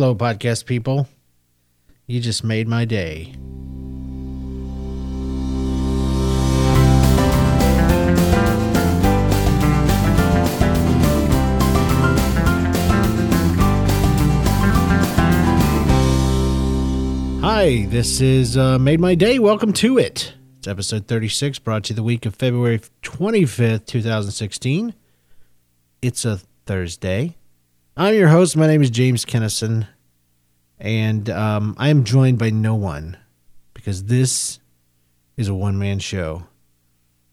Hello, podcast people. You just made my day. Hi, this is uh, Made My Day. Welcome to it. It's episode 36, brought to you the week of February 25th, 2016. It's a Thursday. I'm your host. My name is James Kennison, and um, I am joined by no one because this is a one man show.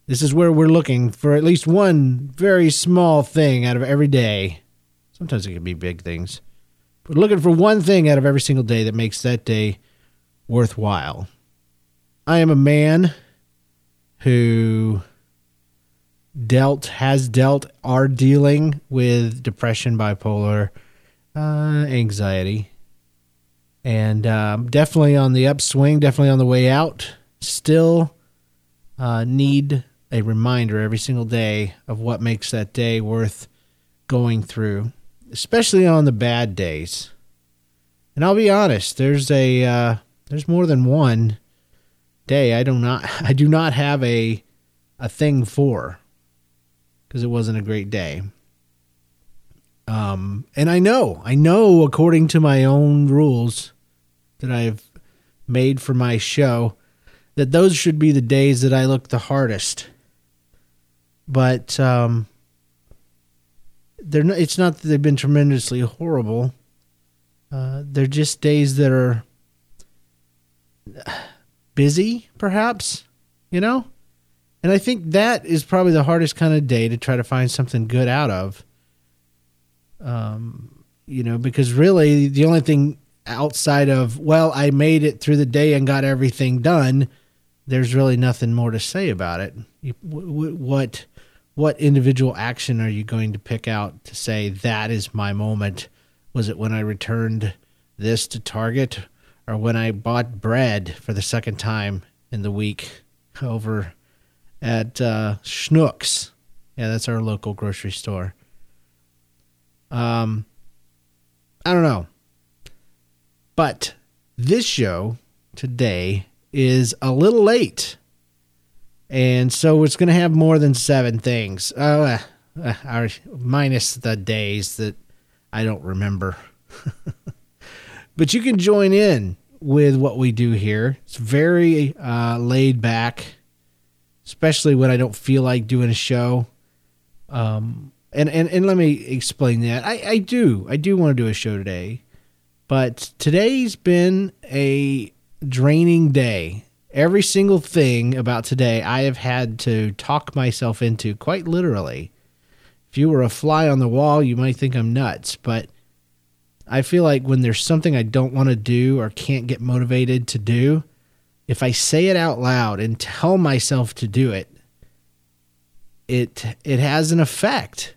This is where we're looking for at least one very small thing out of every day. Sometimes it can be big things. But looking for one thing out of every single day that makes that day worthwhile. I am a man who dealt, has dealt, are dealing with depression, bipolar, uh, anxiety, and um, definitely on the upswing, definitely on the way out. Still uh, need a reminder every single day of what makes that day worth going through, especially on the bad days. And I'll be honest, there's a uh, there's more than one day I do not I do not have a a thing for because it wasn't a great day. Um, and I know, I know, according to my own rules that I've made for my show, that those should be the days that I look the hardest. But um, they're not, it's not that they've been tremendously horrible. Uh, they're just days that are busy, perhaps, you know? And I think that is probably the hardest kind of day to try to find something good out of. Um, you know, because really the only thing outside of, well, I made it through the day and got everything done, there's really nothing more to say about it. You, what what individual action are you going to pick out to say that is my moment? Was it when I returned this to Target or when I bought bread for the second time in the week over at uh, Schnucks. Yeah, that's our local grocery store. Um, I don't know. But this show today is a little late. And so it's going to have more than seven things. Uh, uh, minus the days that I don't remember. but you can join in with what we do here. It's very uh, laid back especially when I don't feel like doing a show. Um, and, and, and let me explain that. I, I do. I do want to do a show today. But today's been a draining day. Every single thing about today I have had to talk myself into, quite literally. If you were a fly on the wall, you might think I'm nuts. But I feel like when there's something I don't want to do or can't get motivated to do, if I say it out loud and tell myself to do it, it it has an effect.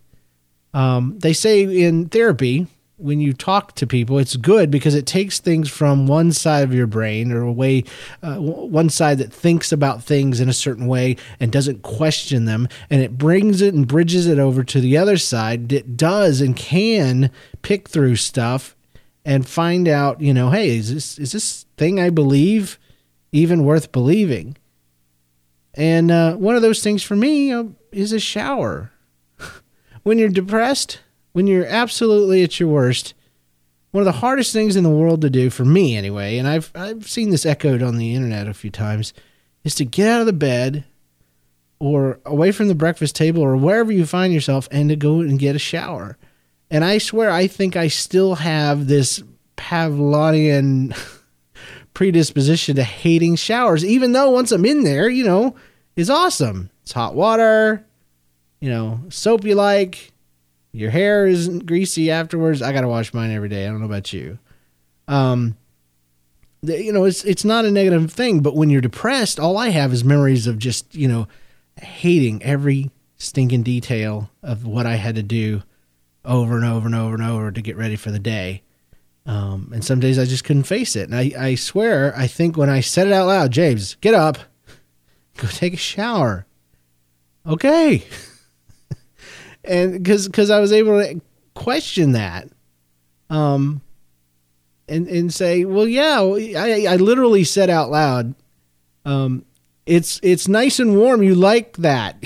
Um, they say in therapy, when you talk to people, it's good because it takes things from one side of your brain or a way, uh, one side that thinks about things in a certain way and doesn't question them, and it brings it and bridges it over to the other side that does and can pick through stuff and find out, you know, hey, is this is this thing I believe even worth believing. And uh, one of those things for me uh, is a shower. when you're depressed, when you're absolutely at your worst, one of the hardest things in the world to do for me anyway, and I've I've seen this echoed on the internet a few times, is to get out of the bed or away from the breakfast table or wherever you find yourself and to go and get a shower. And I swear I think I still have this Pavlovian predisposition to hating showers, even though once I'm in there, you know, is awesome. It's hot water, you know, soap you like. Your hair isn't greasy afterwards. I gotta wash mine every day. I don't know about you. Um, the, you know, it's it's not a negative thing, but when you're depressed, all I have is memories of just you know hating every stinking detail of what I had to do over and over and over and over to get ready for the day. Um, and some days I just couldn't face it. And I, I swear, I think when I said it out loud, James, get up, go take a shower. Okay. and because because I was able to question that. Um, and and say, well, yeah, I I literally said out loud, um, it's it's nice and warm. You like that,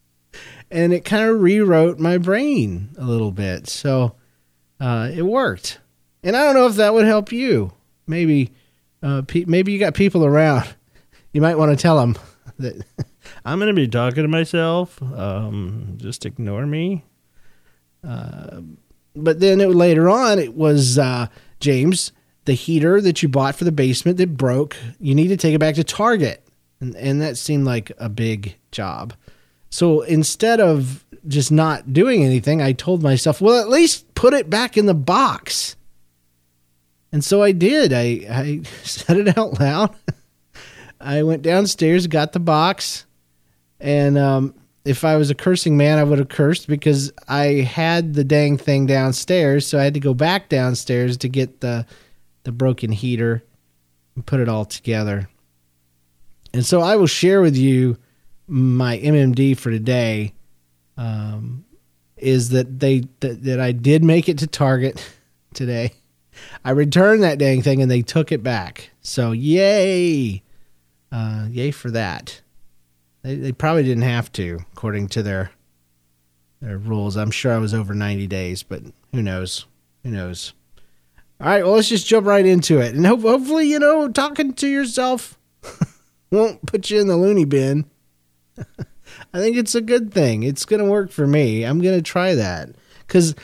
and it kind of rewrote my brain a little bit. So uh, it worked, and I don't know if that would help you. Maybe uh, pe- maybe you got people around. You might want to tell them that I'm going to be talking to myself. Um, just ignore me. Uh, but then it, later on, it was uh, James, the heater that you bought for the basement that broke. You need to take it back to Target, and and that seemed like a big job. So instead of just not doing anything, I told myself, well, at least put it back in the box. And so I did. I, I said it out loud. I went downstairs, got the box, and um, if I was a cursing man, I would have cursed because I had the dang thing downstairs, so I had to go back downstairs to get the the broken heater and put it all together. And so I will share with you my MMD for today. Um, is that they that, that I did make it to Target today. I returned that dang thing and they took it back. So yay uh, yay for that. They, they probably didn't have to, according to their their rules. I'm sure I was over 90 days, but who knows? Who knows? All right, well, let's just jump right into it. And ho- hopefully, you know, talking to yourself won't put you in the loony bin. I think it's a good thing. It's going to work for me. I'm going to try that. Because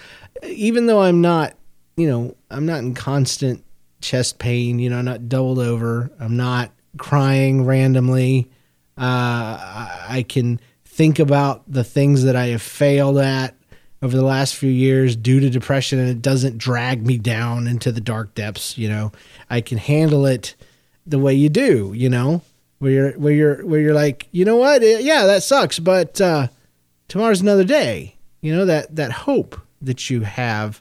even though I'm not, you know, I'm not in constant chest pain, you know, I'm not doubled over, I'm not crying randomly. Uh, I can think about the things that I have failed at over the last few years due to depression, and it doesn't drag me down into the dark depths. You know, I can handle it the way you do. You know, where you're where you're where you're like, you know what? Yeah, that sucks, but uh, tomorrow's another day. You know that that hope that you have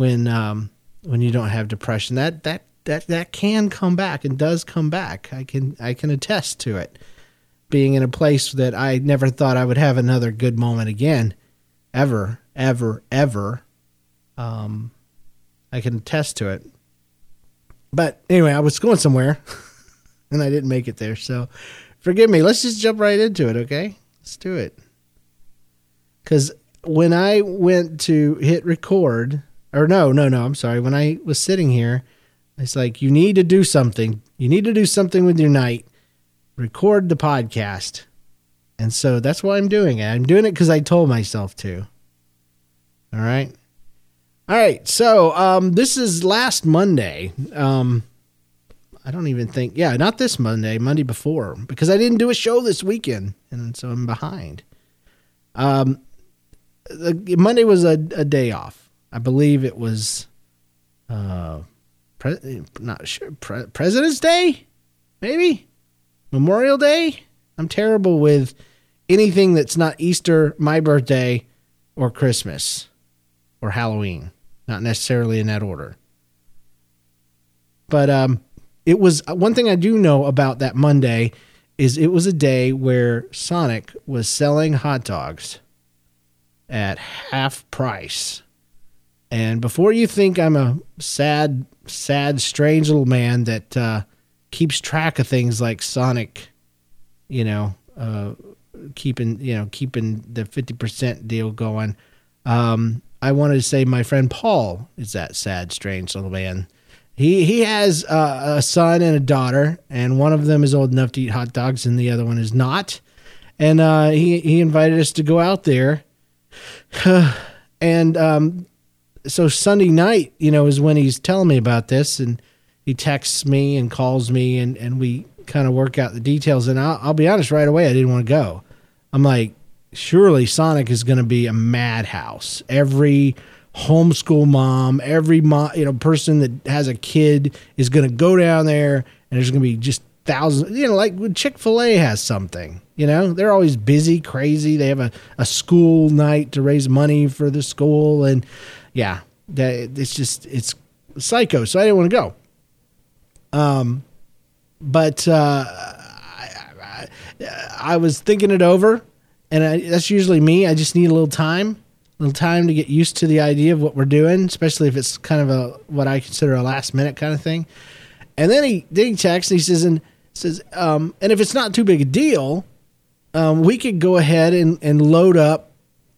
when um, when you don't have depression that that that that can come back and does come back. I can I can attest to it. Being in a place that I never thought I would have another good moment again, ever, ever, ever. Um, I can attest to it. But anyway, I was going somewhere, and I didn't make it there. So, forgive me. Let's just jump right into it, okay? Let's do it. Because when I went to hit record, or no, no, no, I'm sorry. When I was sitting here it's like you need to do something. You need to do something with your night. Record the podcast. And so that's why I'm doing it. I'm doing it because I told myself to. All right. All right. So um, this is last Monday. Um, I don't even think, yeah, not this Monday, Monday before, because I didn't do a show this weekend. And so I'm behind. Um, the, Monday was a, a day off. I believe it was uh, Pre- not sure. Pre- President's Day, maybe Memorial Day. I'm terrible with anything that's not Easter, my birthday, or Christmas, or Halloween. Not necessarily in that order. But um, it was uh, one thing I do know about that Monday is it was a day where Sonic was selling hot dogs at half price. And before you think I'm a sad sad, strange little man that uh, keeps track of things like Sonic, you know, uh, keeping you know keeping the fifty percent deal going. Um, I wanted to say my friend Paul is that sad, strange little man. He he has uh, a son and a daughter, and one of them is old enough to eat hot dogs, and the other one is not. And uh, he he invited us to go out there, and um, so Sunday night, you know, is when he's telling me about this, and he texts me and calls me, and and we kind of work out the details. And I'll, I'll be honest, right away, I didn't want to go. I'm like, surely Sonic is going to be a madhouse. Every homeschool mom, every mom, you know, person that has a kid is going to go down there, and there's going to be just thousands. You know, like Chick Fil A has something. You know, they're always busy, crazy. They have a, a school night to raise money for the school, and yeah, that it's just it's psycho. So I didn't want to go. Um, but uh, I, I, I was thinking it over, and I, that's usually me. I just need a little time. A little time to get used to the idea of what we're doing, especially if it's kind of a what I consider a last minute kind of thing. And then he then he texts and he says and says um, and if it's not too big a deal, um, we could go ahead and and load up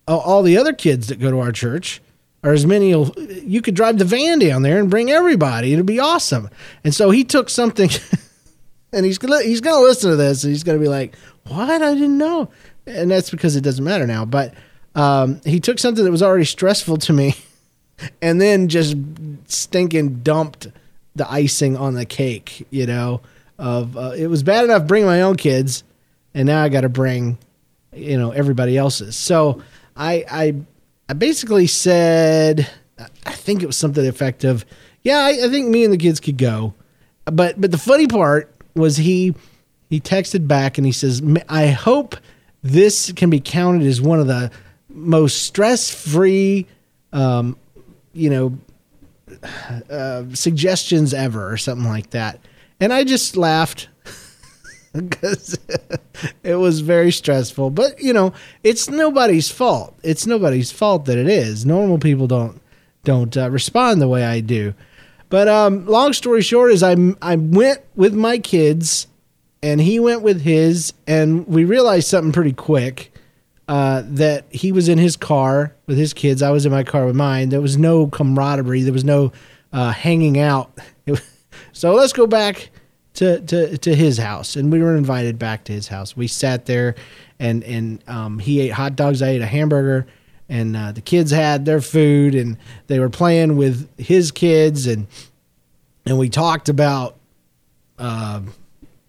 all the other kids that go to our church or as many you could drive the van down there and bring everybody. It'd be awesome. And so he took something and he's gonna he's gonna listen to this and he's gonna be like what? I didn't know. And that's because it doesn't matter now but um, he took something that was already stressful to me and then just stinking dumped the icing on the cake you know of uh, it was bad enough bringing my own kids and now i gotta bring you know everybody else's. So I I I basically said I think it was something effective. Yeah, I, I think me and the kids could go. But but the funny part was he he texted back and he says, "I hope this can be counted as one of the most stress-free, um, you know, uh, suggestions ever, or something like that." And I just laughed because it was very stressful. But you know, it's nobody's fault. It's nobody's fault that it is. Normal people don't don't uh, respond the way I do. But um, long story short is I I went with my kids, and he went with his, and we realized something pretty quick. Uh, that he was in his car with his kids. I was in my car with mine. There was no camaraderie. There was no uh, hanging out. so let's go back to, to, to his house, and we were invited back to his house. We sat there, and and um, he ate hot dogs. I ate a hamburger, and uh, the kids had their food, and they were playing with his kids, and and we talked about uh,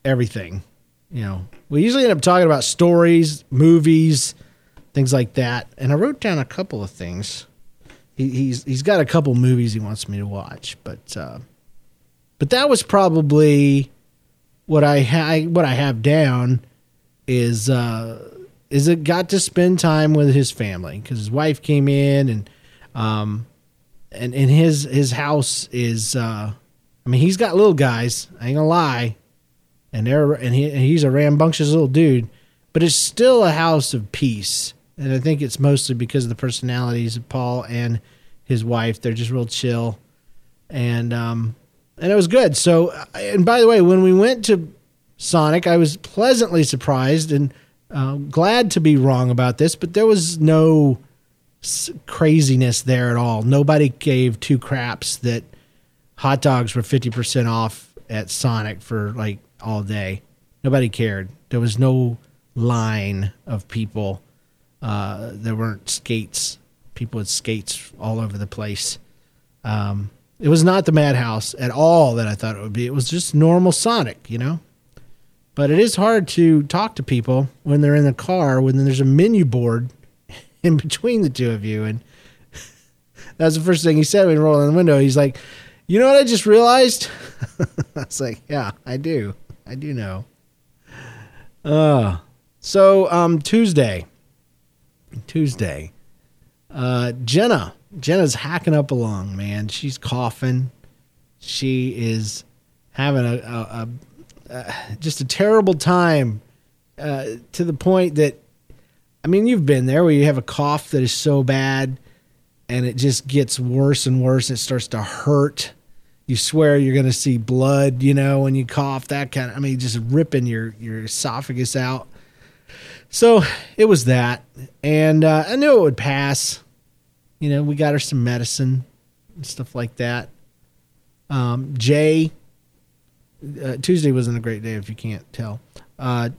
everything. You know, we usually end up talking about stories, movies, things like that. And I wrote down a couple of things. He, he's he's got a couple movies he wants me to watch, but. Uh, but that was probably what I ha- what I have down is uh, is it got to spend time with his family because his wife came in and um and and his his house is uh I mean he's got little guys I ain't gonna lie and they're and, he, and he's a rambunctious little dude but it's still a house of peace and I think it's mostly because of the personalities of Paul and his wife they're just real chill and um and it was good. So, and by the way, when we went to Sonic, I was pleasantly surprised and uh, glad to be wrong about this, but there was no craziness there at all. Nobody gave two craps that hot dogs were 50% off at Sonic for like all day. Nobody cared. There was no line of people. Uh, there weren't skates, people with skates all over the place. Um, it was not the madhouse at all that I thought it would be. It was just normal Sonic, you know? But it is hard to talk to people when they're in the car when there's a menu board in between the two of you. And that's the first thing he said when he rolled in the window. He's like, You know what I just realized? I was like, Yeah, I do. I do know. Uh, so um, Tuesday. Tuesday. Uh, Jenna Jenna's hacking up along, man. She's coughing. She is having a, a, a, a just a terrible time uh, to the point that, I mean, you've been there where you have a cough that is so bad and it just gets worse and worse. And It starts to hurt. You swear you're going to see blood, you know, when you cough. That kind of, I mean, just ripping your your esophagus out. So it was that, and uh, I knew it would pass you know, we got her some medicine and stuff like that. Um, Jay, uh, Tuesday wasn't a great day if you can't tell. Uh,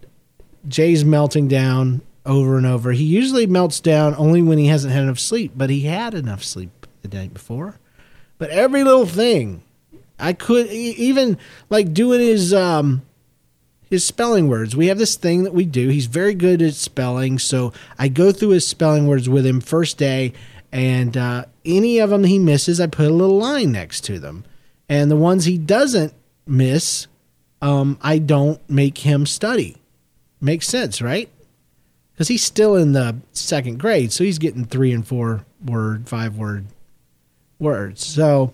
Jay's melting down over and over. He usually melts down only when he hasn't had enough sleep, but he had enough sleep the night before. But every little thing, I could even like doing his um his spelling words. We have this thing that we do. He's very good at spelling, so I go through his spelling words with him first day and uh, any of them he misses, I put a little line next to them. And the ones he doesn't miss, um, I don't make him study. Makes sense, right? Because he's still in the second grade, so he's getting three and four word, five word words. So,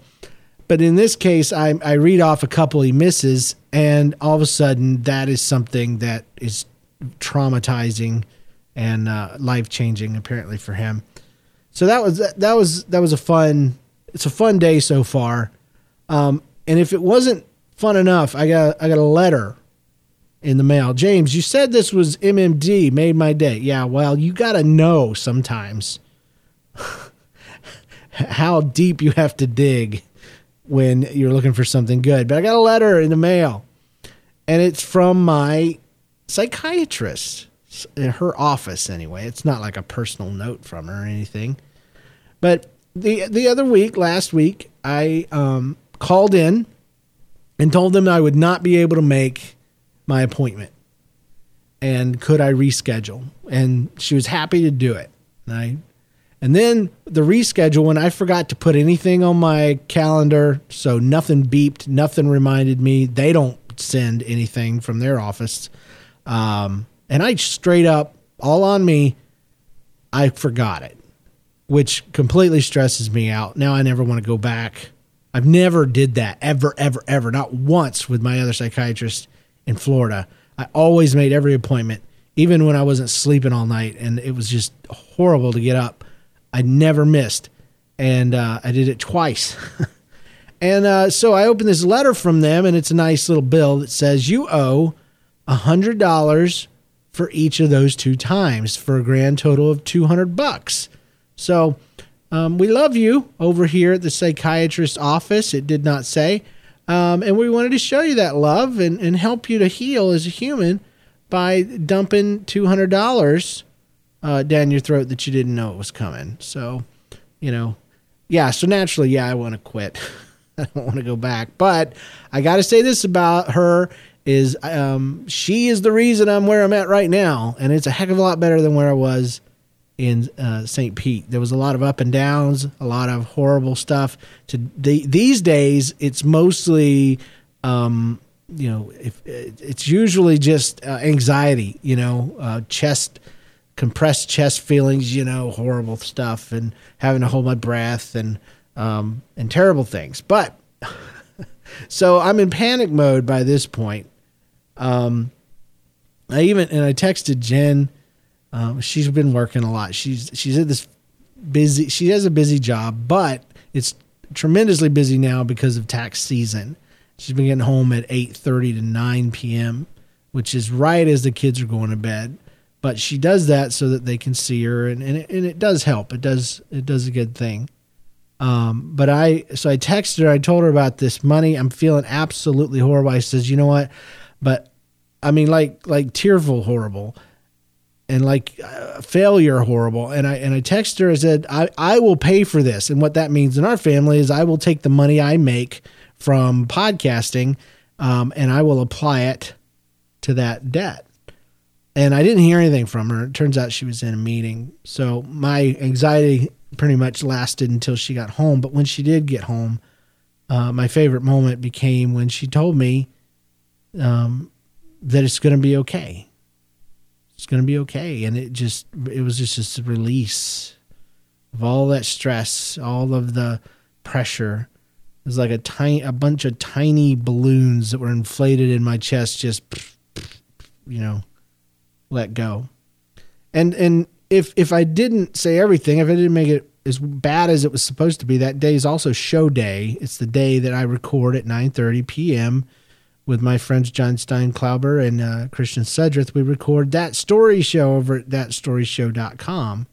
but in this case, I, I read off a couple he misses, and all of a sudden, that is something that is traumatizing and uh, life changing, apparently, for him. So that was that was that was a fun. It's a fun day so far. Um, and if it wasn't fun enough, I got I got a letter in the mail. James, you said this was MMD, made my day. Yeah, well, you got to know sometimes how deep you have to dig when you're looking for something good. But I got a letter in the mail, and it's from my psychiatrist, in her office anyway. It's not like a personal note from her or anything. But the the other week, last week, I um, called in and told them I would not be able to make my appointment and could I reschedule? And she was happy to do it. And I and then the reschedule when I forgot to put anything on my calendar, so nothing beeped, nothing reminded me. They don't send anything from their office. Um, and I straight up, all on me, I forgot it, which completely stresses me out. Now I never want to go back. I've never did that ever, ever, ever, not once with my other psychiatrist in Florida. I always made every appointment, even when I wasn't sleeping all night, and it was just horrible to get up I never missed. And uh, I did it twice. and uh, so I opened this letter from them, and it's a nice little bill that says you owe $100 for each of those two times for a grand total of 200 bucks. So um, we love you over here at the psychiatrist's office. It did not say. Um, and we wanted to show you that love and, and help you to heal as a human by dumping $200 uh, down your throat that you didn't know it was coming. So, you know, yeah. So naturally, yeah, I want to quit. I don't want to go back. But I got to say this about her is um, she is the reason I'm where I'm at right now, and it's a heck of a lot better than where I was in uh, St. Pete. There was a lot of up and downs, a lot of horrible stuff. To the, these days, it's mostly. Um, you know, if it's usually just uh, anxiety, you know, uh, chest compressed chest feelings, you know, horrible stuff, and having to hold my breath and um, and terrible things. But so I'm in panic mode by this point. Um, I even and I texted Jen. Um, she's been working a lot. She's she's at this busy. She has a busy job, but it's tremendously busy now because of tax season. She's been getting home at eight thirty to nine p.m., which is right as the kids are going to bed but she does that so that they can see her and, and, it, and it does help it does it does a good thing um, but i so i texted her i told her about this money i'm feeling absolutely horrible i says you know what but i mean like like tearful horrible and like uh, failure horrible and i and i texted her i said i i will pay for this and what that means in our family is i will take the money i make from podcasting um, and i will apply it to that debt and I didn't hear anything from her. It turns out she was in a meeting. So my anxiety pretty much lasted until she got home. But when she did get home, uh, my favorite moment became when she told me um, that it's going to be okay. It's going to be okay. And it just, it was just, a release of all that stress, all of the pressure. It was like a tiny, a bunch of tiny balloons that were inflated in my chest, just, you know, let go. And and if if I didn't say everything, if I didn't make it as bad as it was supposed to be, that day is also show day. It's the day that I record at 9:30 p.m. with my friends John Stein Klauber and uh, Christian Sedrith. We record that story show over at thatstoryshow.com.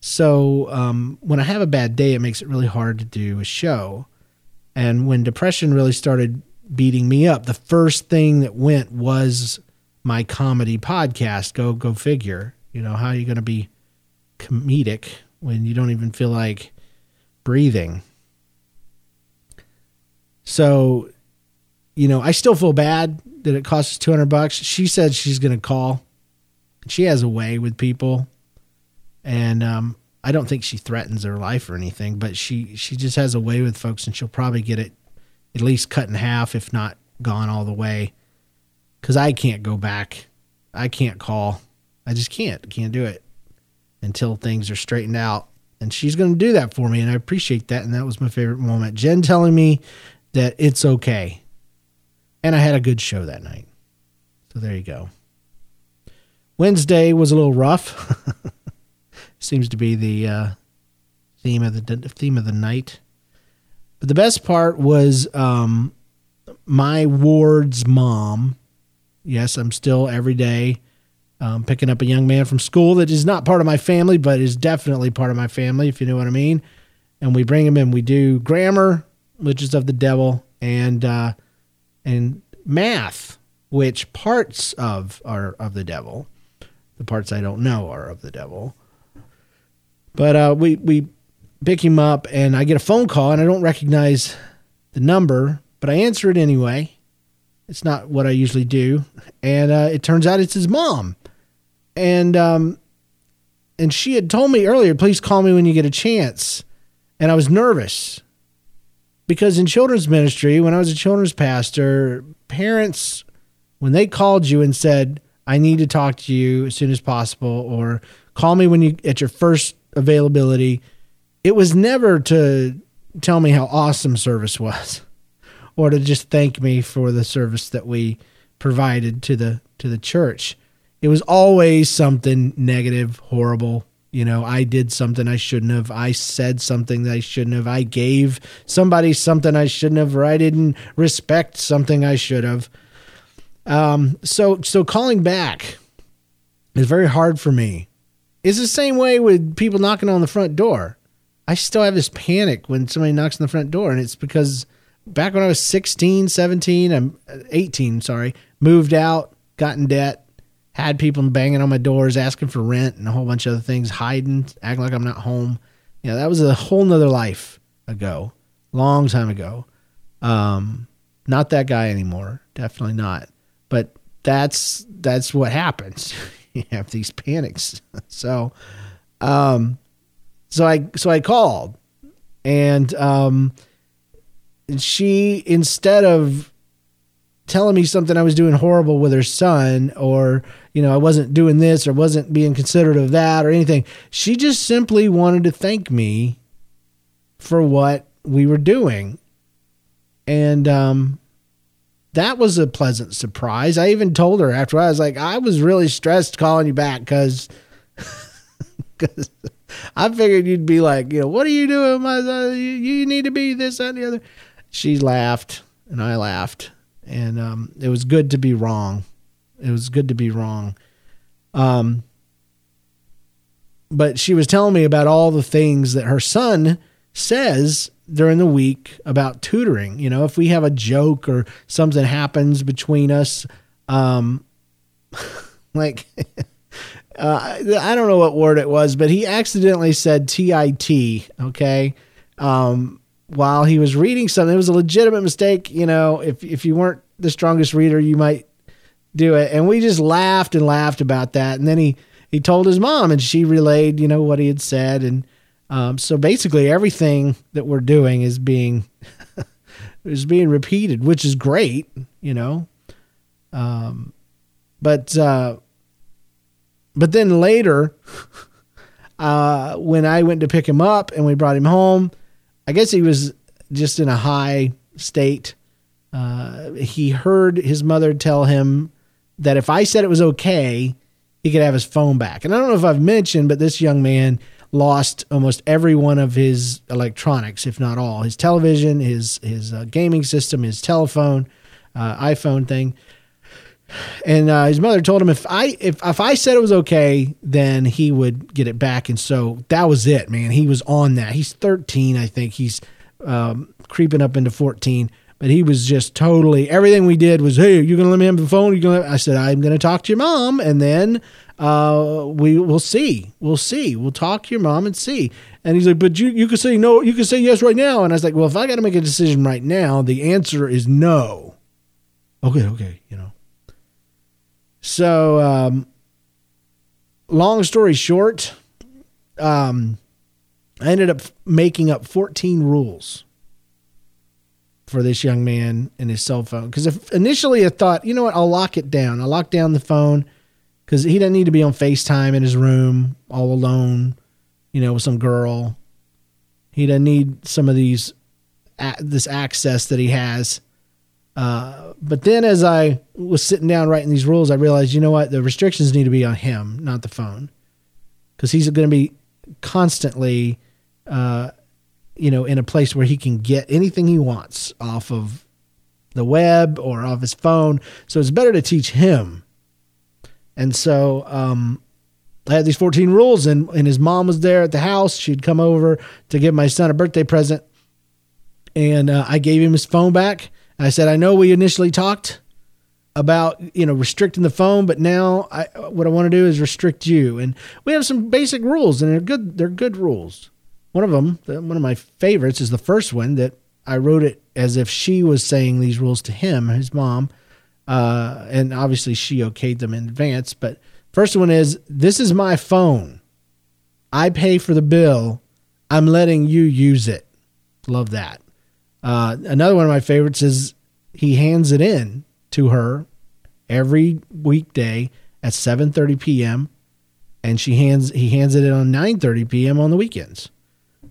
So um, when I have a bad day, it makes it really hard to do a show. And when depression really started beating me up, the first thing that went was my comedy podcast. Go go figure. You know, how are you going to be comedic when you don't even feel like breathing? So, you know, I still feel bad that it costs 200 bucks. She said she's going to call. She has a way with people. And um, I don't think she threatens their life or anything, but she she just has a way with folks and she'll probably get it at least cut in half if not gone all the way because I can't go back. I can't call. I just can't. Can't do it until things are straightened out. And she's going to do that for me. And I appreciate that. And that was my favorite moment. Jen telling me that it's okay. And I had a good show that night. So there you go. Wednesday was a little rough. Seems to be the uh, theme of the theme of the night. But the best part was um, my ward's mom. Yes, I'm still every day um, picking up a young man from school that is not part of my family, but is definitely part of my family, if you know what I mean. And we bring him in. We do grammar, which is of the devil, and uh, and math, which parts of are of the devil. The parts I don't know are of the devil. But uh, we we pick him up, and I get a phone call, and I don't recognize the number, but I answer it anyway. It's not what I usually do, and uh, it turns out it's his mom, and um, and she had told me earlier, please call me when you get a chance, and I was nervous because in children's ministry, when I was a children's pastor, parents when they called you and said, "I need to talk to you as soon as possible," or "Call me when you at your first availability," it was never to tell me how awesome service was or to just thank me for the service that we provided to the to the church. It was always something negative, horrible. You know, I did something I shouldn't have. I said something that I shouldn't have. I gave somebody something I shouldn't have, or I didn't respect something I should have. Um, so so calling back is very hard for me. It's the same way with people knocking on the front door. I still have this panic when somebody knocks on the front door, and it's because back when I was 16, 17, I'm 18, sorry, moved out, got in debt, had people banging on my doors, asking for rent and a whole bunch of other things, hiding, acting like I'm not home. You know, that was a whole nother life ago, long time ago. Um, not that guy anymore, definitely not. But that's that's what happens. you have these panics. so, um, so I so I called, and um, she instead of telling me something I was doing horrible with her son, or you know I wasn't doing this or wasn't being considerate of that or anything, she just simply wanted to thank me for what we were doing, and um, that was a pleasant surprise. I even told her after I was like, I was really stressed calling you back because. because I figured you'd be like, you know, what are you doing? My, you, you need to be this that, and the other. She laughed and I laughed, and um, it was good to be wrong. It was good to be wrong. Um, but she was telling me about all the things that her son says during the week about tutoring. You know, if we have a joke or something happens between us, um, like uh, I don't know what word it was, but he accidentally said TIT, okay? Um, while he was reading something, it was a legitimate mistake. You know, if, if you weren't the strongest reader, you might do it. And we just laughed and laughed about that. And then he, he told his mom and she relayed, you know, what he had said. And um, so basically everything that we're doing is being, is being repeated, which is great, you know? Um, but, uh, but then later, uh, when I went to pick him up and we brought him home, I guess he was just in a high state. Uh, he heard his mother tell him that if I said it was okay, he could have his phone back. And I don't know if I've mentioned, but this young man lost almost every one of his electronics, if not all, his television, his his uh, gaming system, his telephone, uh, iPhone thing and uh, his mother told him if I if if I said it was okay, then he would get it back. And so that was it, man. He was on that. He's 13, I think. He's um, creeping up into 14, but he was just totally everything we did was, hey, you gonna let me have the phone? You gonna? I said I'm gonna talk to your mom, and then uh, we will see. We'll see. We'll talk to your mom and see. And he's like, but you you can say no. You can say yes right now. And I was like, well, if I got to make a decision right now, the answer is no. Okay, okay, you know. So, um, long story short, um, I ended up making up 14 rules for this young man and his cell phone. Because initially I thought, you know what, I'll lock it down. I'll lock down the phone because he doesn't need to be on FaceTime in his room all alone, you know, with some girl. He doesn't need some of these this access that he has uh, but then as I was sitting down writing these rules, I realized, you know what? The restrictions need to be on him, not the phone. Because he's going to be constantly, uh, you know, in a place where he can get anything he wants off of the web or off his phone. So it's better to teach him. And so um, I had these 14 rules, and, and his mom was there at the house. She'd come over to give my son a birthday present. And uh, I gave him his phone back. I said, I know we initially talked about you know restricting the phone but now I, what i want to do is restrict you. And we have some basic rules and they're good they're good rules. One of them one of my favorites is the first one that i wrote it as if she was saying these rules to him his mom uh, and obviously she okayed them in advance but first one is this is my phone. I pay for the bill. I'm letting you use it. Love that uh, another one of my favorites is he hands it in to her every weekday at 7:30 p.m. and she hands he hands it in on 9:30 p.m. on the weekends.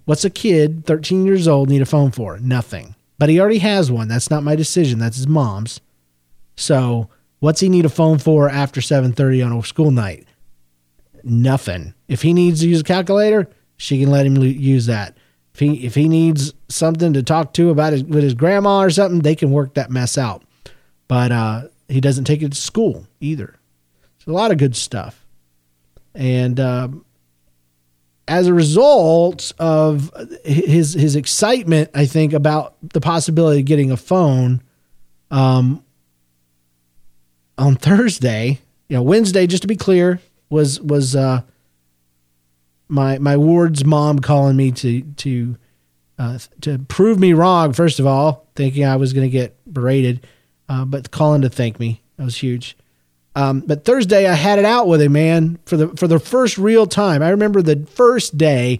What's a kid 13 years old need a phone for? Nothing. But he already has one. That's not my decision. That's his mom's. So, what's he need a phone for after 7:30 on a school night? Nothing. If he needs to use a calculator, she can let him use that. If he if he needs something to talk to about his, with his grandma or something, they can work that mess out but uh, he doesn't take it to school either. So a lot of good stuff. And um, as a result of his his excitement, I think about the possibility of getting a phone. Um, on Thursday, you know, Wednesday, just to be clear, was was uh, my my ward's mom calling me to to uh, to prove me wrong. First of all, thinking I was going to get berated uh, but calling to thank me. That was huge. Um, but Thursday, I had it out with him, man, for the for the first real time. I remember the first day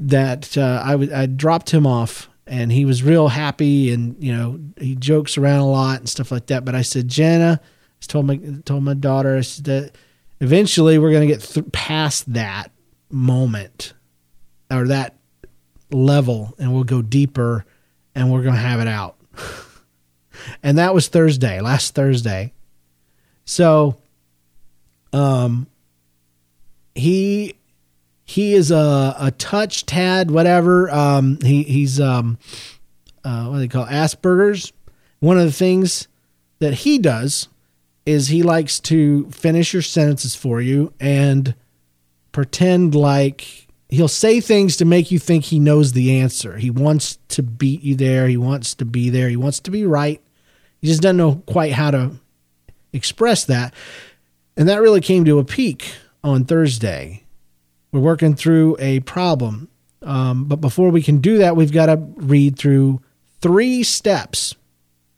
that uh, I, w- I dropped him off, and he was real happy, and you know he jokes around a lot and stuff like that. But I said, Jenna, I told my told my daughter, I said that eventually we're gonna get th- past that moment or that level, and we'll go deeper, and we're gonna have it out. and that was Thursday, last Thursday. So, um, he he is a a touch tad whatever. Um, he he's um, uh, what do they call it? Asperger's. One of the things that he does is he likes to finish your sentences for you and pretend like he'll say things to make you think he knows the answer. He wants to beat you there. He wants to be there. He wants to be right. He just doesn't know quite how to express that. And that really came to a peak on Thursday. We're working through a problem. Um, but before we can do that, we've got to read through three steps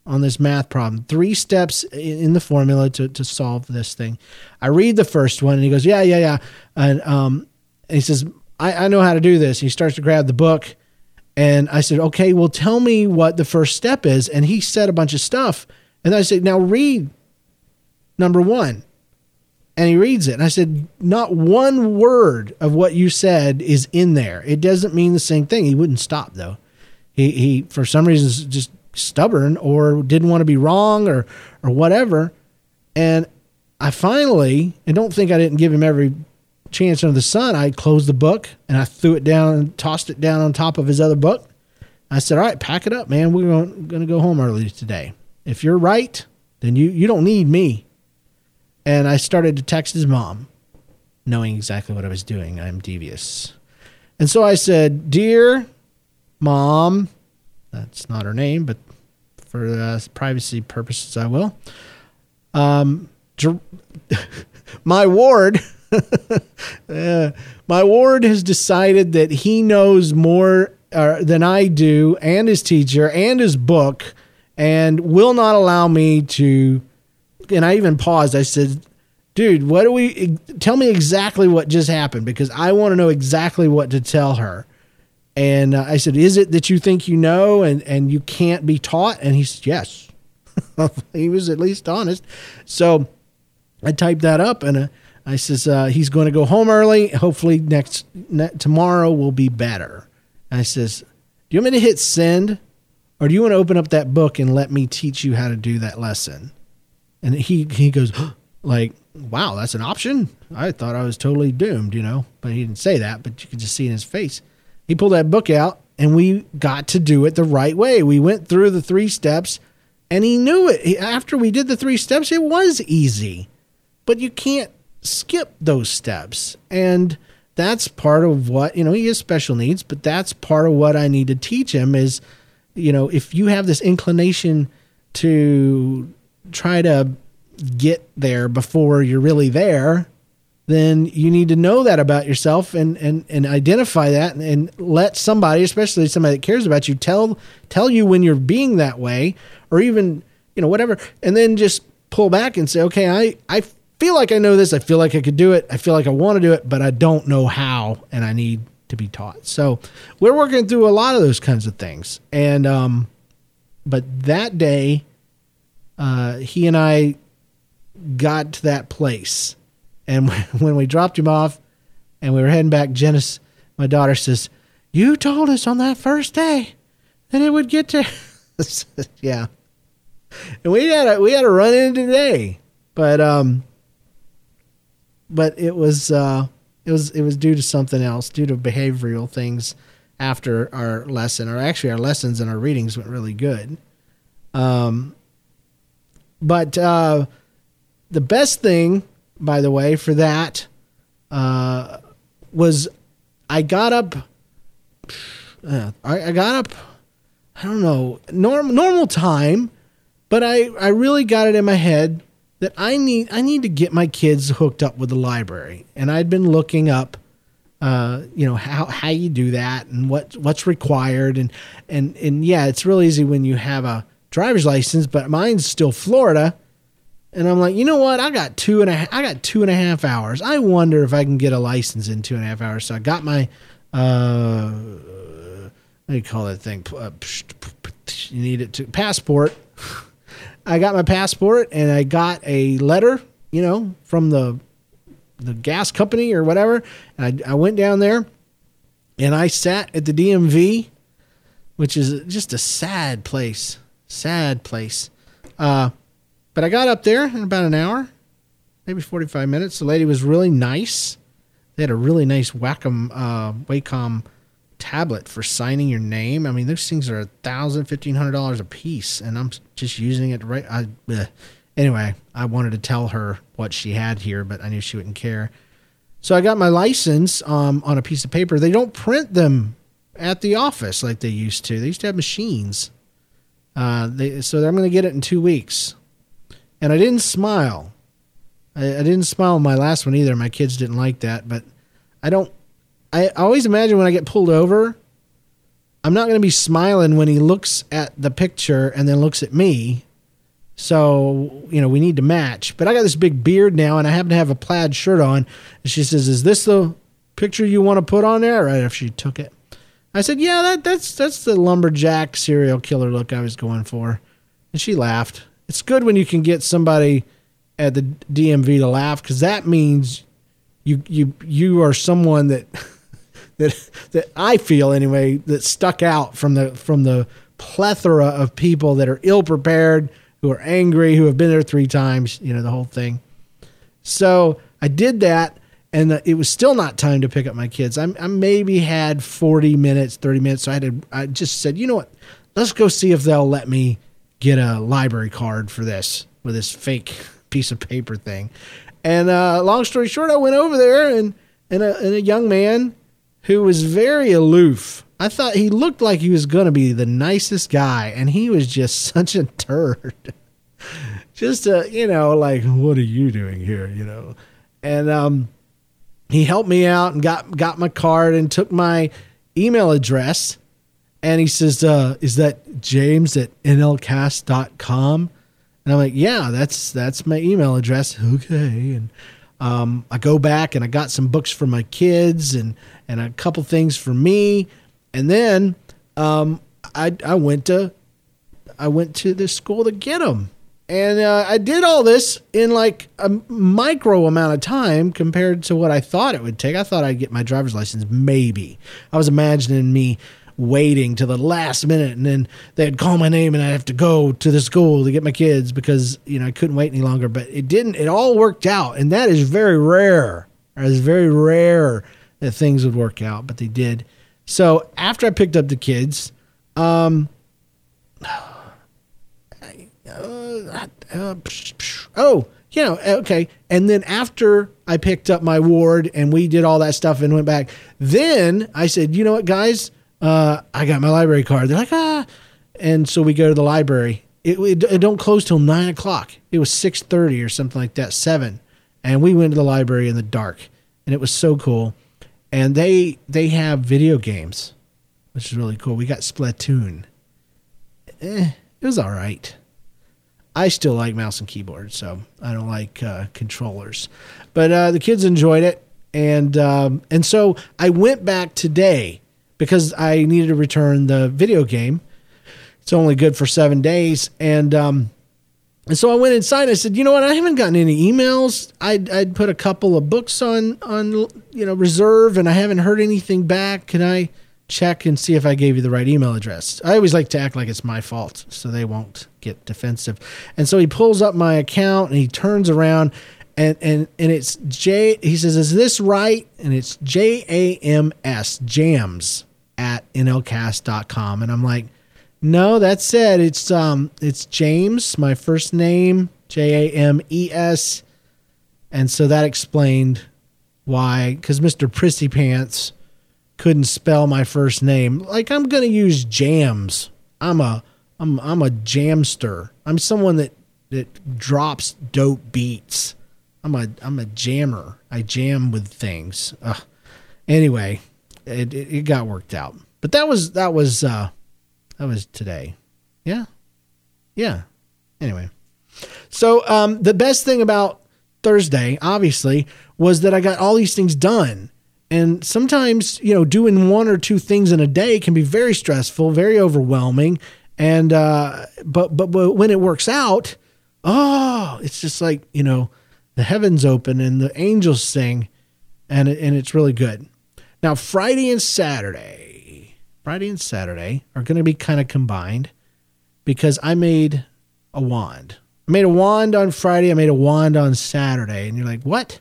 on this math problem. Three steps in the formula to, to solve this thing. I read the first one and he goes, Yeah, yeah, yeah. And um, he says, I, I know how to do this. He starts to grab the book and I said, okay, well, tell me what the first step is. And he said a bunch of stuff. And I said, now read number one. And he reads it. And I said, not one word of what you said is in there. It doesn't mean the same thing. He wouldn't stop, though. He, he for some reason, just stubborn or didn't want to be wrong or, or whatever. And I finally, and don't think I didn't give him every chance under the sun, I closed the book and I threw it down and tossed it down on top of his other book. I said, "All right, pack it up, man. We're going, to go home early today. If you're right, then you you don't need me." And I started to text his mom, knowing exactly what I was doing. I'm devious. And so I said, "Dear mom, that's not her name, but for uh, privacy purposes, I will. Um, my ward uh, my ward has decided that he knows more uh, than I do, and his teacher, and his book, and will not allow me to. And I even paused. I said, "Dude, what do we? Tell me exactly what just happened because I want to know exactly what to tell her." And uh, I said, "Is it that you think you know and and you can't be taught?" And he said, "Yes." he was at least honest. So I typed that up and. Uh, I says uh, he's going to go home early. Hopefully next ne- tomorrow will be better. I says, do you want me to hit send, or do you want to open up that book and let me teach you how to do that lesson? And he he goes like wow, that's an option. I thought I was totally doomed, you know, but he didn't say that, but you could just see in his face. He pulled that book out and we got to do it the right way. We went through the three steps and he knew it. After we did the three steps, it was easy, but you can't skip those steps. And that's part of what, you know, he has special needs, but that's part of what I need to teach him is, you know, if you have this inclination to try to get there before you're really there, then you need to know that about yourself and and and identify that and, and, let somebody, especially somebody that cares about you, tell tell you when you're being that way, or even you know whatever, and then just pull back and say, okay, I I feel like I know this, I feel like I could do it, I feel like I want to do it, but I don't know how, and I need to be taught. So we're working through a lot of those kinds of things, and um, but that day, uh, he and I got to that place and when we dropped him off and we were heading back, Janice, my daughter, says, You told us on that first day that it would get to. yeah. And we had a, we had a run in today, but um, but it was uh, it was it was due to something else, due to behavioral things after our lesson, or actually our lessons and our readings went really good. Um, but uh, the best thing by the way, for that uh, was I got up. Uh, I, I got up. I don't know norm, normal time, but I I really got it in my head that I need I need to get my kids hooked up with the library, and I'd been looking up. Uh, you know how how you do that and what what's required and and and yeah, it's real easy when you have a driver's license, but mine's still Florida, and I'm like, you know what? I got two and a, I got two and a half hours. I wonder if I can get a license in two and a half hours. So I got my, uh, what do you call that thing? Uh, you need it to passport. I got my passport and I got a letter, you know, from the the gas company or whatever. And I, I went down there and I sat at the DMV, which is just a sad place. Sad place. Uh, but I got up there in about an hour, maybe 45 minutes. The lady was really nice. They had a really nice Wacom, uh, Wacom tablet for signing your name. I mean, those things are a thousand, fifteen hundred dollars a piece, and I'm just using it right. I, anyway, I wanted to tell her what she had here, but I knew she wouldn't care. So I got my license um, on a piece of paper. They don't print them at the office like they used to. They used to have machines. Uh, they, so I'm going to get it in two weeks and I didn't smile. I, I didn't smile on my last one either. My kids didn't like that, but I don't. I always imagine when I get pulled over, I'm not going to be smiling when he looks at the picture and then looks at me. So, you know, we need to match. But I got this big beard now and I happen to have a plaid shirt on. And she says, Is this the picture you want to put on there? Right after she took it. I said, Yeah, that, that's that's the lumberjack serial killer look I was going for. And she laughed it's good when you can get somebody at the DMV to laugh because that means you you you are someone that that that I feel anyway that stuck out from the from the plethora of people that are ill prepared, who are angry, who have been there three times, you know, the whole thing. So I did that, and uh, it was still not time to pick up my kids. I, I maybe had forty minutes, thirty minutes. So I had to, I just said, you know what, let's go see if they'll let me get a library card for this with this fake piece of paper thing. And uh, long story short, I went over there and and a, and a young man who was very aloof. I thought he looked like he was going to be the nicest guy, and he was just such a turd. just a, you know, like, what are you doing here? You know, and um, he helped me out and got got my card and took my email address and he says, uh, "Is that James at nlcast.com?" And I'm like, "Yeah, that's that's my email address." Okay, and um, I go back and I got some books for my kids and and a couple things for me, and then um, I I went to I went to the school to get them. And uh, I did all this in like a micro amount of time compared to what I thought it would take. I thought I'd get my driver's license maybe. I was imagining me waiting to the last minute, and then they'd call my name, and I'd have to go to the school to get my kids because you know I couldn't wait any longer. But it didn't. It all worked out, and that is very rare. It is very rare that things would work out, but they did. So after I picked up the kids, um, oh, you know, okay. And then after I picked up my ward and we did all that stuff and went back, then I said, you know what, guys, uh, I got my library card. They're like, ah, and so we go to the library. It, it, it don't close till nine o'clock. It was six thirty or something like that, seven, and we went to the library in the dark, and it was so cool. And they they have video games, which is really cool. We got Splatoon. Eh, it was all right. I still like mouse and keyboard, so I don't like uh, controllers. But uh, the kids enjoyed it, and um, and so I went back today because I needed to return the video game. It's only good for seven days, and um, and so I went inside. And I said, you know what? I haven't gotten any emails. I'd, I'd put a couple of books on on you know reserve, and I haven't heard anything back. Can I? check and see if I gave you the right email address. I always like to act like it's my fault so they won't get defensive. And so he pulls up my account and he turns around and and and it's J he says, Is this right? And it's J A M S jams at nlcast.com. And I'm like, no, that's it. It's um it's James, my first name, J A M E S. And so that explained why, because Mr. Prissy Pants couldn't spell my first name. Like I'm gonna use jams. I'm a I'm I'm a jamster. I'm someone that that drops dope beats. I'm a I'm a jammer. I jam with things. Ugh. Anyway, it, it, it got worked out. But that was that was uh that was today. Yeah. Yeah. Anyway. So um the best thing about Thursday, obviously, was that I got all these things done. And sometimes, you know, doing one or two things in a day can be very stressful, very overwhelming. And uh, but but but when it works out, oh, it's just like you know, the heavens open and the angels sing, and it, and it's really good. Now Friday and Saturday, Friday and Saturday are going to be kind of combined because I made a wand. I made a wand on Friday. I made a wand on Saturday, and you're like, what?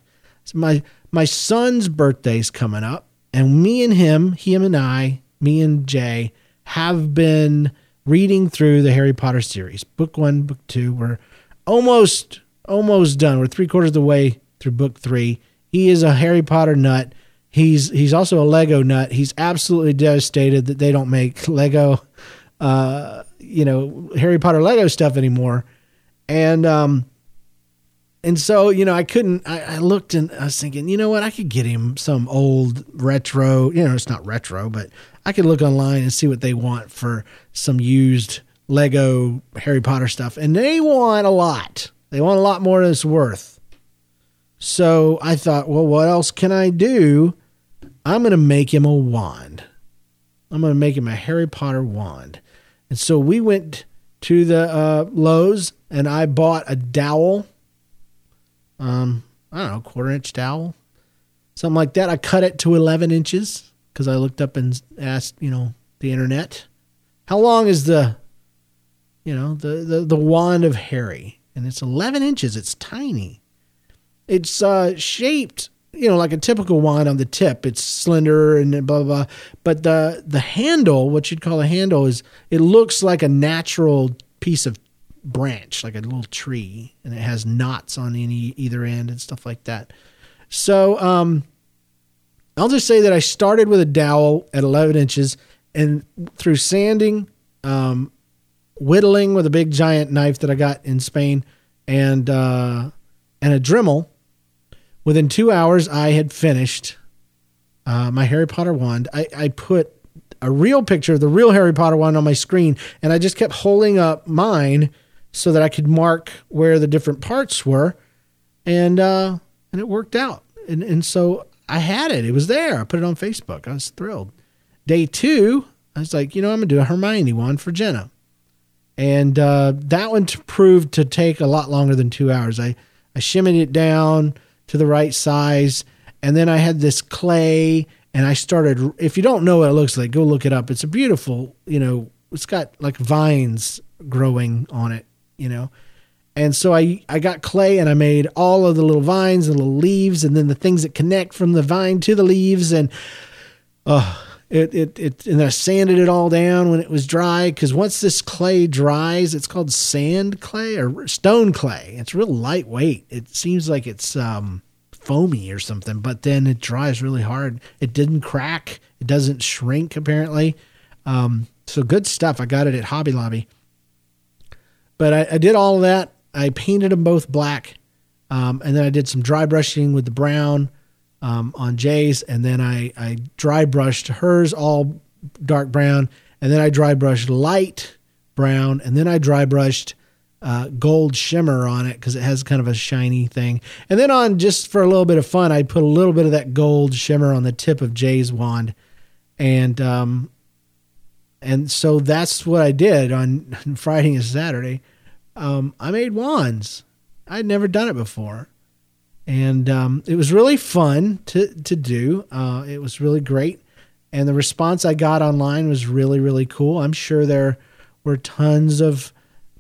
My my son's birthday's coming up, and me and him, him and I, me and Jay, have been reading through the Harry Potter series. Book one, book two. We're almost almost done. We're three quarters of the way through book three. He is a Harry Potter nut. He's he's also a Lego nut. He's absolutely devastated that they don't make Lego, uh, you know, Harry Potter Lego stuff anymore. And um, and so you know i couldn't I, I, looked and i was thinking you know what i could get him some old retro you know it's not retro but i could look online and see what they want for some used lego harry potter stuff and they want a lot they want a lot more than it's worth so i thought well what else can i do i'm going to make him a wand i'm going to make him a harry potter wand and so we went to the uh, lowes and i bought a dowel um, I don't know, quarter inch dowel, something like that. I cut it to 11 inches because I looked up and asked, you know, the internet, how long is the, you know, the, the, the wand of Harry? And it's 11 inches. It's tiny. It's uh, shaped, you know, like a typical wine on the tip. It's slender and blah, blah, blah. But the, the handle, what you'd call a handle, is it looks like a natural piece of branch, like a little tree, and it has knots on any either end and stuff like that. So um, I'll just say that I started with a dowel at 11 inches, and through sanding, um, whittling with a big giant knife that I got in Spain, and uh, and a Dremel, within two hours I had finished uh, my Harry Potter wand. I, I put a real picture of the real Harry Potter wand on my screen, and I just kept holding up mine so that I could mark where the different parts were, and uh, and it worked out. And and so I had it. It was there. I put it on Facebook. I was thrilled. Day two, I was like, you know, I'm gonna do a Hermione one for Jenna, and uh, that one proved to take a lot longer than two hours. I I shimmied it down to the right size, and then I had this clay and I started. If you don't know what it looks like, go look it up. It's a beautiful, you know, it's got like vines growing on it, you know. And so I I got clay and I made all of the little vines and little leaves and then the things that connect from the vine to the leaves and oh it it, it and I sanded it all down when it was dry because once this clay dries it's called sand clay or stone clay. It's real lightweight. It seems like it's um foamy or something, but then it dries really hard. It didn't crack. It doesn't shrink apparently. Um, so good stuff. I got it at Hobby Lobby. But I, I did all of that. I painted them both black, um, and then I did some dry brushing with the brown um, on Jay's, and then I I dry brushed hers all dark brown, and then I dry brushed light brown, and then I dry brushed uh, gold shimmer on it because it has kind of a shiny thing. And then on just for a little bit of fun, I put a little bit of that gold shimmer on the tip of Jay's wand, and um, and so that's what I did on Friday and Saturday. Um, I made wands. I'd never done it before, and um, it was really fun to to do. Uh, it was really great, and the response I got online was really really cool. I'm sure there were tons of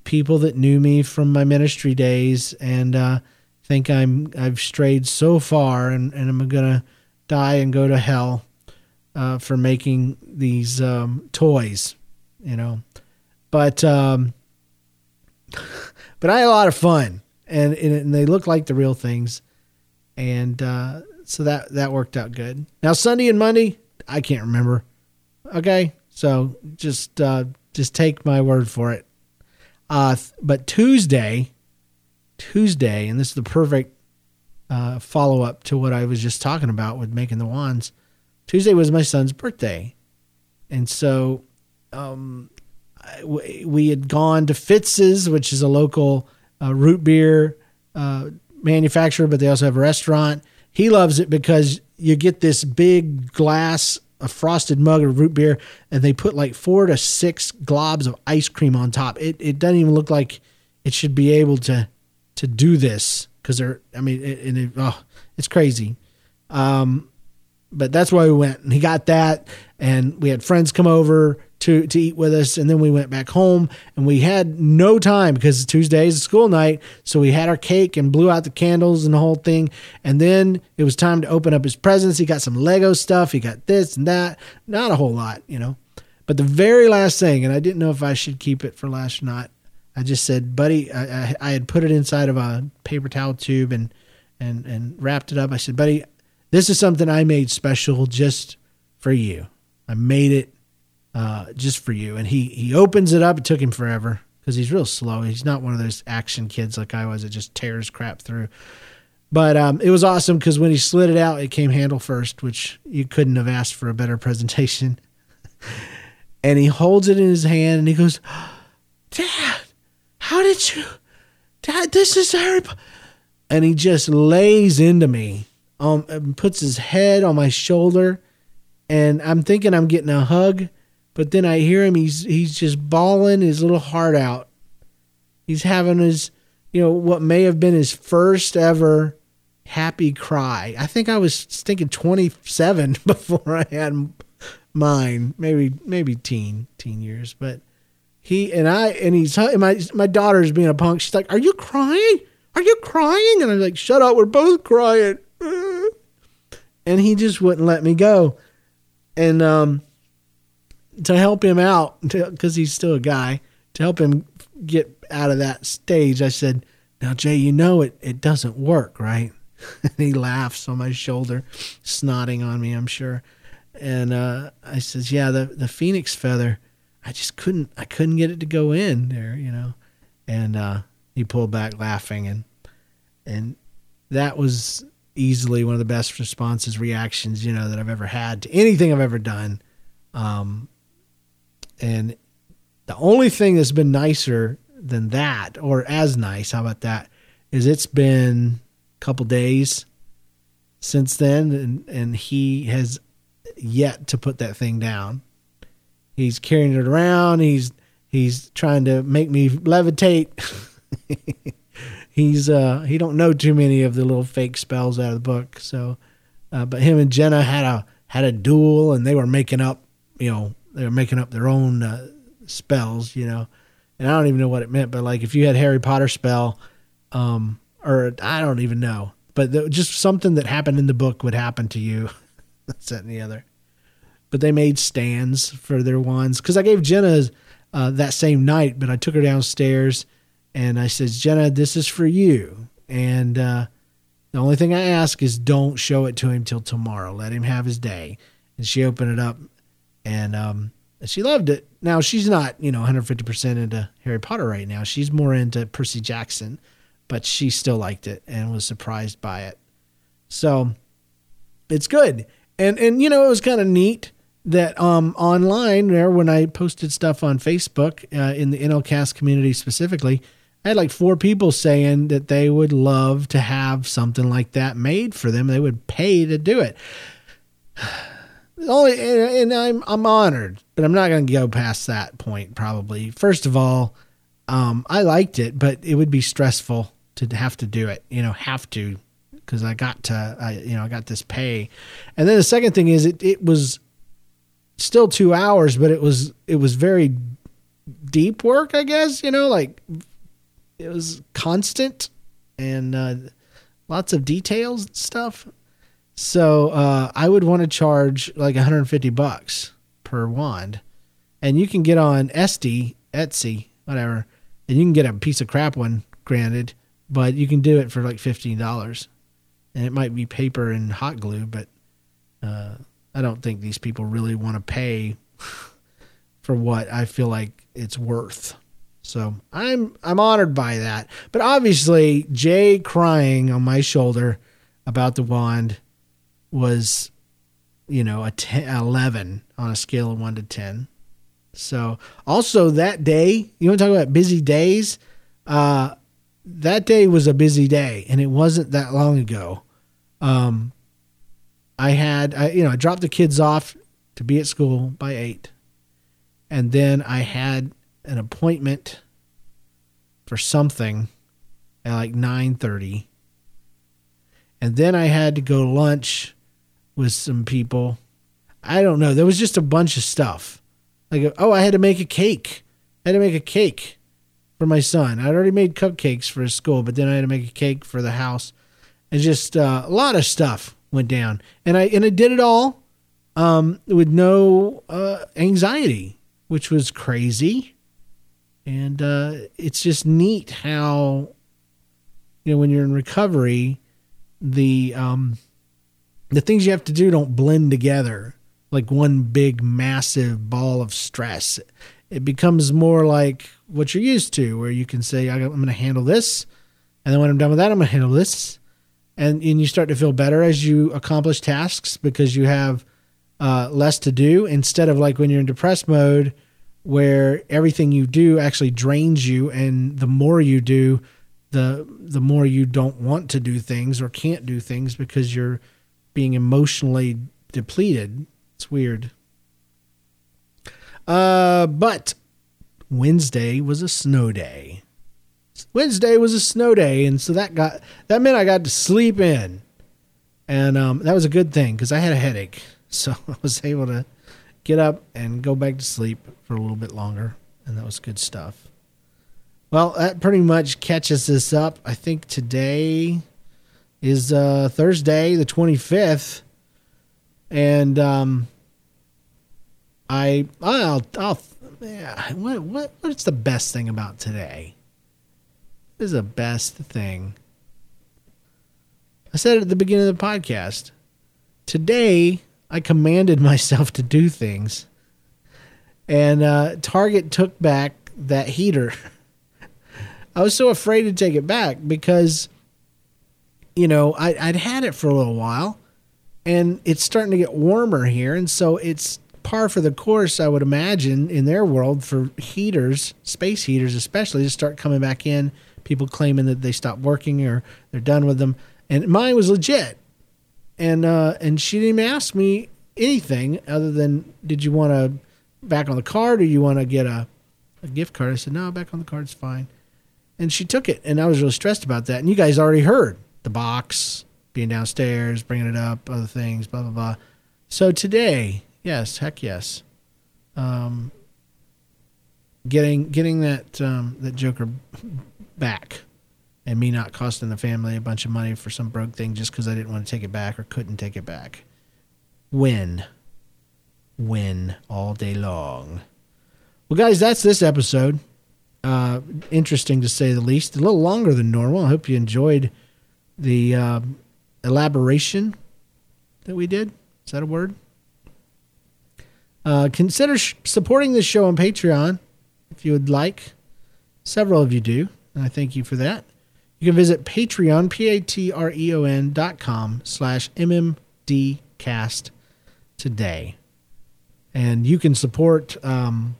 people that knew me from my ministry days and uh, think I'm I've strayed so far and, and I'm gonna die and go to hell uh, for making these um, toys, you know. But um, but I had a lot of fun, and and they look like the real things, and uh, so that that worked out good. Now Sunday and Monday, I can't remember. Okay, so just uh, just take my word for it. Uh, but Tuesday, Tuesday, and this is the perfect uh, follow up to what I was just talking about with making the wands. Tuesday was my son's birthday, and so um, we had gone to Fitz's, which is a local uh, root beer uh, manufacturer, but they also have a restaurant. He loves it because you get this big glass, a frosted mug of root beer, and they put like four to six globs of ice cream on top. It it doesn't even look like it should be able to to do this because they're. I mean, it, it, oh, it's crazy. Um, but that's why we went, and he got that, and we had friends come over to to eat with us, and then we went back home, and we had no time because Tuesday is school night, so we had our cake and blew out the candles and the whole thing, and then it was time to open up his presents. He got some Lego stuff, he got this and that, not a whole lot, you know. But the very last thing, and I didn't know if I should keep it for last or not. I just said, buddy, I, I, I had put it inside of a paper towel tube and and and wrapped it up. I said, buddy, this is something I made special just for you. I made it uh, just for you. And he he opens it up. It took him forever because he's real slow. He's not one of those action kids like I was that just tears crap through. But um, it was awesome because when he slid it out, it came handle first, which you couldn't have asked for a better presentation. and he holds it in his hand and he goes, "Dad, how did you, Dad? This is Harry." And he just lays into me, um, and puts his head on my shoulder, and I'm thinking I'm getting a hug but then I hear him, he's he's just bawling his little heart out. He's having his, you know, what may have been his first ever happy cry. I think I was thinking 27 before I had mine, maybe maybe teen teen years, but he and I and he's my my daughter's being a punk. She's like, "Are you crying? Are you crying?" And I'm like, "Shut up, we're both crying." And he just wouldn't let me go. And um to help him out because he's still a guy to help him get out of that stage i said now jay you know it, it doesn't work right? And he laughs on my shoulder snotting on me i'm sure. And uh, i says yeah the, the phoenix feather i just couldn't i couldn't get it to go in there you know? And uh, he pulled back laughing and and that was easily one of the best responses reactions you know that i've ever had to anything i've ever done um, and the only thing that's been nicer than that, or as nice, how about that, is it's been a couple days since then, and, and he has yet to put that thing down. He's carrying it around. He's he's trying to make me levitate. he's uh he don't know too many of the little fake spells out of the book. So, uh, but him and Jenna had a had a duel and they were making up, you know, they were making up their own uh, spells, you know. And I don't even know what it meant, but like if you had Harry Potter spell, um, or I don't even know, but just something that happened in the book would happen to you. That's that and the other. But they made stands for their wands because I gave Jenna uh, that same night, but I took her downstairs and I said, Jenna, this is for you. And uh, the only thing I ask is don't show it to him till tomorrow. Let him have his day. And she opened it up and um, she loved it. Now she's not, you know, 150% into Harry Potter right now. She's more into Percy Jackson, but she still liked it and was surprised by it. So it's good. And and you know, it was kind of neat that um online there when I posted stuff on Facebook uh, in the NLCast community specifically, I had like four people saying that they would love to have something like that made for them. They would pay to do it. Only, and I'm I'm honored, but I'm not going to go past that point. Probably, first of all, um, I liked it, but it would be stressful to have to do it. You know, have to because I got to, I, you know, I got this pay, and then the second thing is it it was still two hours, but it was it was very deep work. I guess you know, like it was constant and uh, lots of details and stuff. So uh, I would want to charge like 150 bucks per wand, and you can get on Etsy, Etsy, whatever, and you can get a piece of crap one, granted, but you can do it for like fifteen dollars, and it might be paper and hot glue, but uh, I don't think these people really want to pay for what I feel like it's worth. So I'm I'm honored by that. But obviously, Jay crying on my shoulder about the wand was, you know, a 10, 11 on a scale of one to ten. So also that day, you want to talk about busy days? Uh, that day was a busy day, and it wasn't that long ago. Um, I had, I, you know, I dropped the kids off to be at school by eight, and then I had an appointment for something at like 9:30 and then I had to go lunch with some people. I don't know. There was just a bunch of stuff. Like oh I had to make a cake. I had to make a cake for my son. I'd already made cupcakes for his school but then I had to make a cake for the house. And just uh, a lot of stuff went down. And I and I did it all um, with no uh, anxiety which was crazy and uh, it's just neat how, you know, when you're in recovery, the um, the things you have to do don't blend together like one big massive ball of stress. It becomes more like what you're used to, where you can say, "I'm going to handle this," and then when I'm done with that, I'm going to handle this, and and you start to feel better as you accomplish tasks because you have uh, less to do instead of like when you're in depressed mode where everything you do actually drains you and the more you do the the more you don't want to do things or can't do things because you're being emotionally depleted. It's weird. Uh but wednesday was a snow day. Wednesday was a snow day and so that got that meant i got to sleep in. And um that was a good thing because i had a headache so i was able to get up and go back to sleep for a little bit longer, and that was good stuff. Well, that pretty much catches us up. I think today is uh, Thursday, the 25th, and um, I I'll I'll yeah. What what what's the best thing about today? What is the best thing? I said it at the beginning of the podcast. Today I commanded myself to do things. And uh, Target took back that heater. I was so afraid to take it back because, you know, I, I'd had it for a little while and it's starting to get warmer here. And so it's par for the course, I would imagine, in their world for heaters, space heaters especially, to start coming back in. People claiming that they stopped working or they're done with them. And mine was legit and uh, and she didn't even ask me anything other than did you want to back on the card or you want to get a, a gift card? I said no, back on the card's fine. And she took it, and I was really stressed about that. And you guys already heard the box being downstairs, bringing it up, other things, blah blah blah. So today, yes, heck yes, um, getting getting that um, that Joker back, and me not costing the family a bunch of money for some broke thing just because I didn't want to take it back or couldn't take it back. Win, win all day long. Well, guys, that's this episode. Uh, interesting to say the least. A little longer than normal. I hope you enjoyed the uh, elaboration that we did. Is that a word? Uh, consider sh- supporting this show on Patreon if you would like. Several of you do, and I thank you for that. You can visit Patreon, P-A-T-R-E-O-N dot com slash MMDcast today. And you can support um,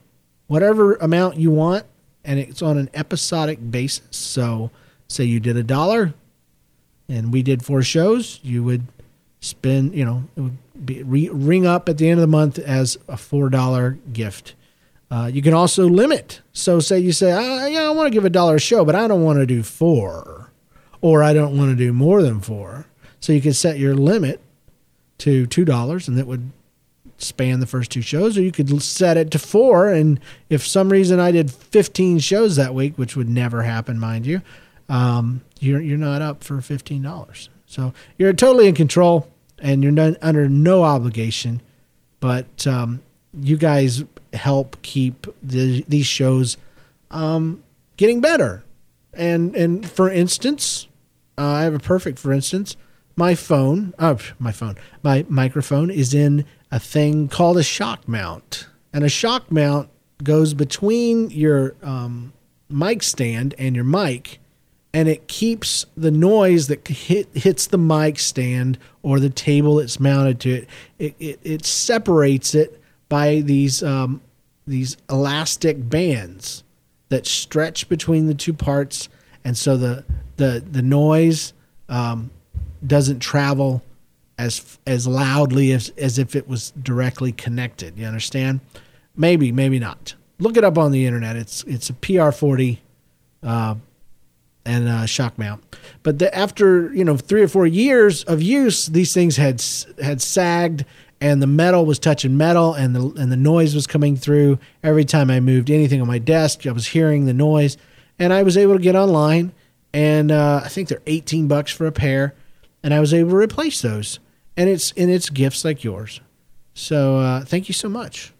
whatever amount you want, and it's on an episodic basis. So, say you did a dollar, and we did four shows, you would spend, you know, it would be, re, ring up at the end of the month as a four dollar gift. Uh, you can also limit. So, say you say, I, yeah, I want to give a dollar a show, but I don't want to do four, or I don't want to do more than four. So, you can set your limit to two dollars, and that would span the first two shows, or you could set it to four. And if some reason I did 15 shows that week, which would never happen, mind you, um, you're you're not up for fifteen dollars. So you're totally in control, and you're not, under no obligation. But um, you guys help keep the, these shows um, getting better. And and for instance, uh, I have a perfect for instance. My phone, oh, my phone, my microphone is in a thing called a shock mount, and a shock mount goes between your um, mic stand and your mic, and it keeps the noise that hit, hits the mic stand or the table it's mounted to it. It, it, it separates it by these um, these elastic bands that stretch between the two parts, and so the the the noise um, doesn't travel as as loudly as as if it was directly connected. You understand? Maybe, maybe not. Look it up on the internet. It's it's a PR40 uh, and a shock mount. But the, after you know three or four years of use, these things had had sagged, and the metal was touching metal, and the and the noise was coming through every time I moved anything on my desk. I was hearing the noise, and I was able to get online, and uh, I think they're eighteen bucks for a pair, and I was able to replace those, and it's and it's gifts like yours. So uh, thank you so much,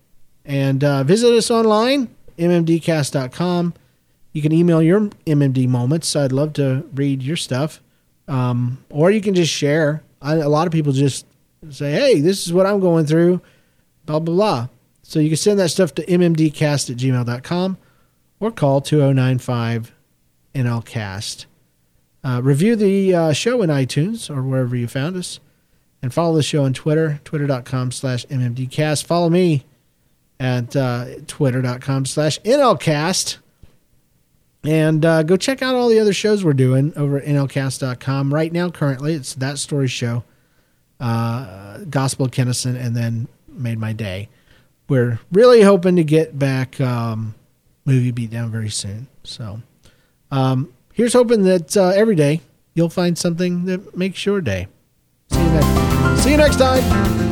and uh, visit us online mmdcast.com you can email your MMD moments. I'd love to read your stuff. Um, or you can just share. I, a lot of people just say, hey, this is what I'm going through, blah, blah, blah. So you can send that stuff to mmdcast at gmail.com or call 2095 NLCast. Uh, review the uh, show in iTunes or wherever you found us. And follow the show on Twitter, twitter.com slash mmdcast. Follow me at uh, twitter.com slash NLCast. And uh, go check out all the other shows we're doing over at nlcast.com. Right now, currently, it's That Story Show, uh, Gospel of Kennison, and then Made My Day. We're really hoping to get back um, Movie Beatdown very soon. So um, here's hoping that uh, every day you'll find something that makes your day. See you next, see you next time.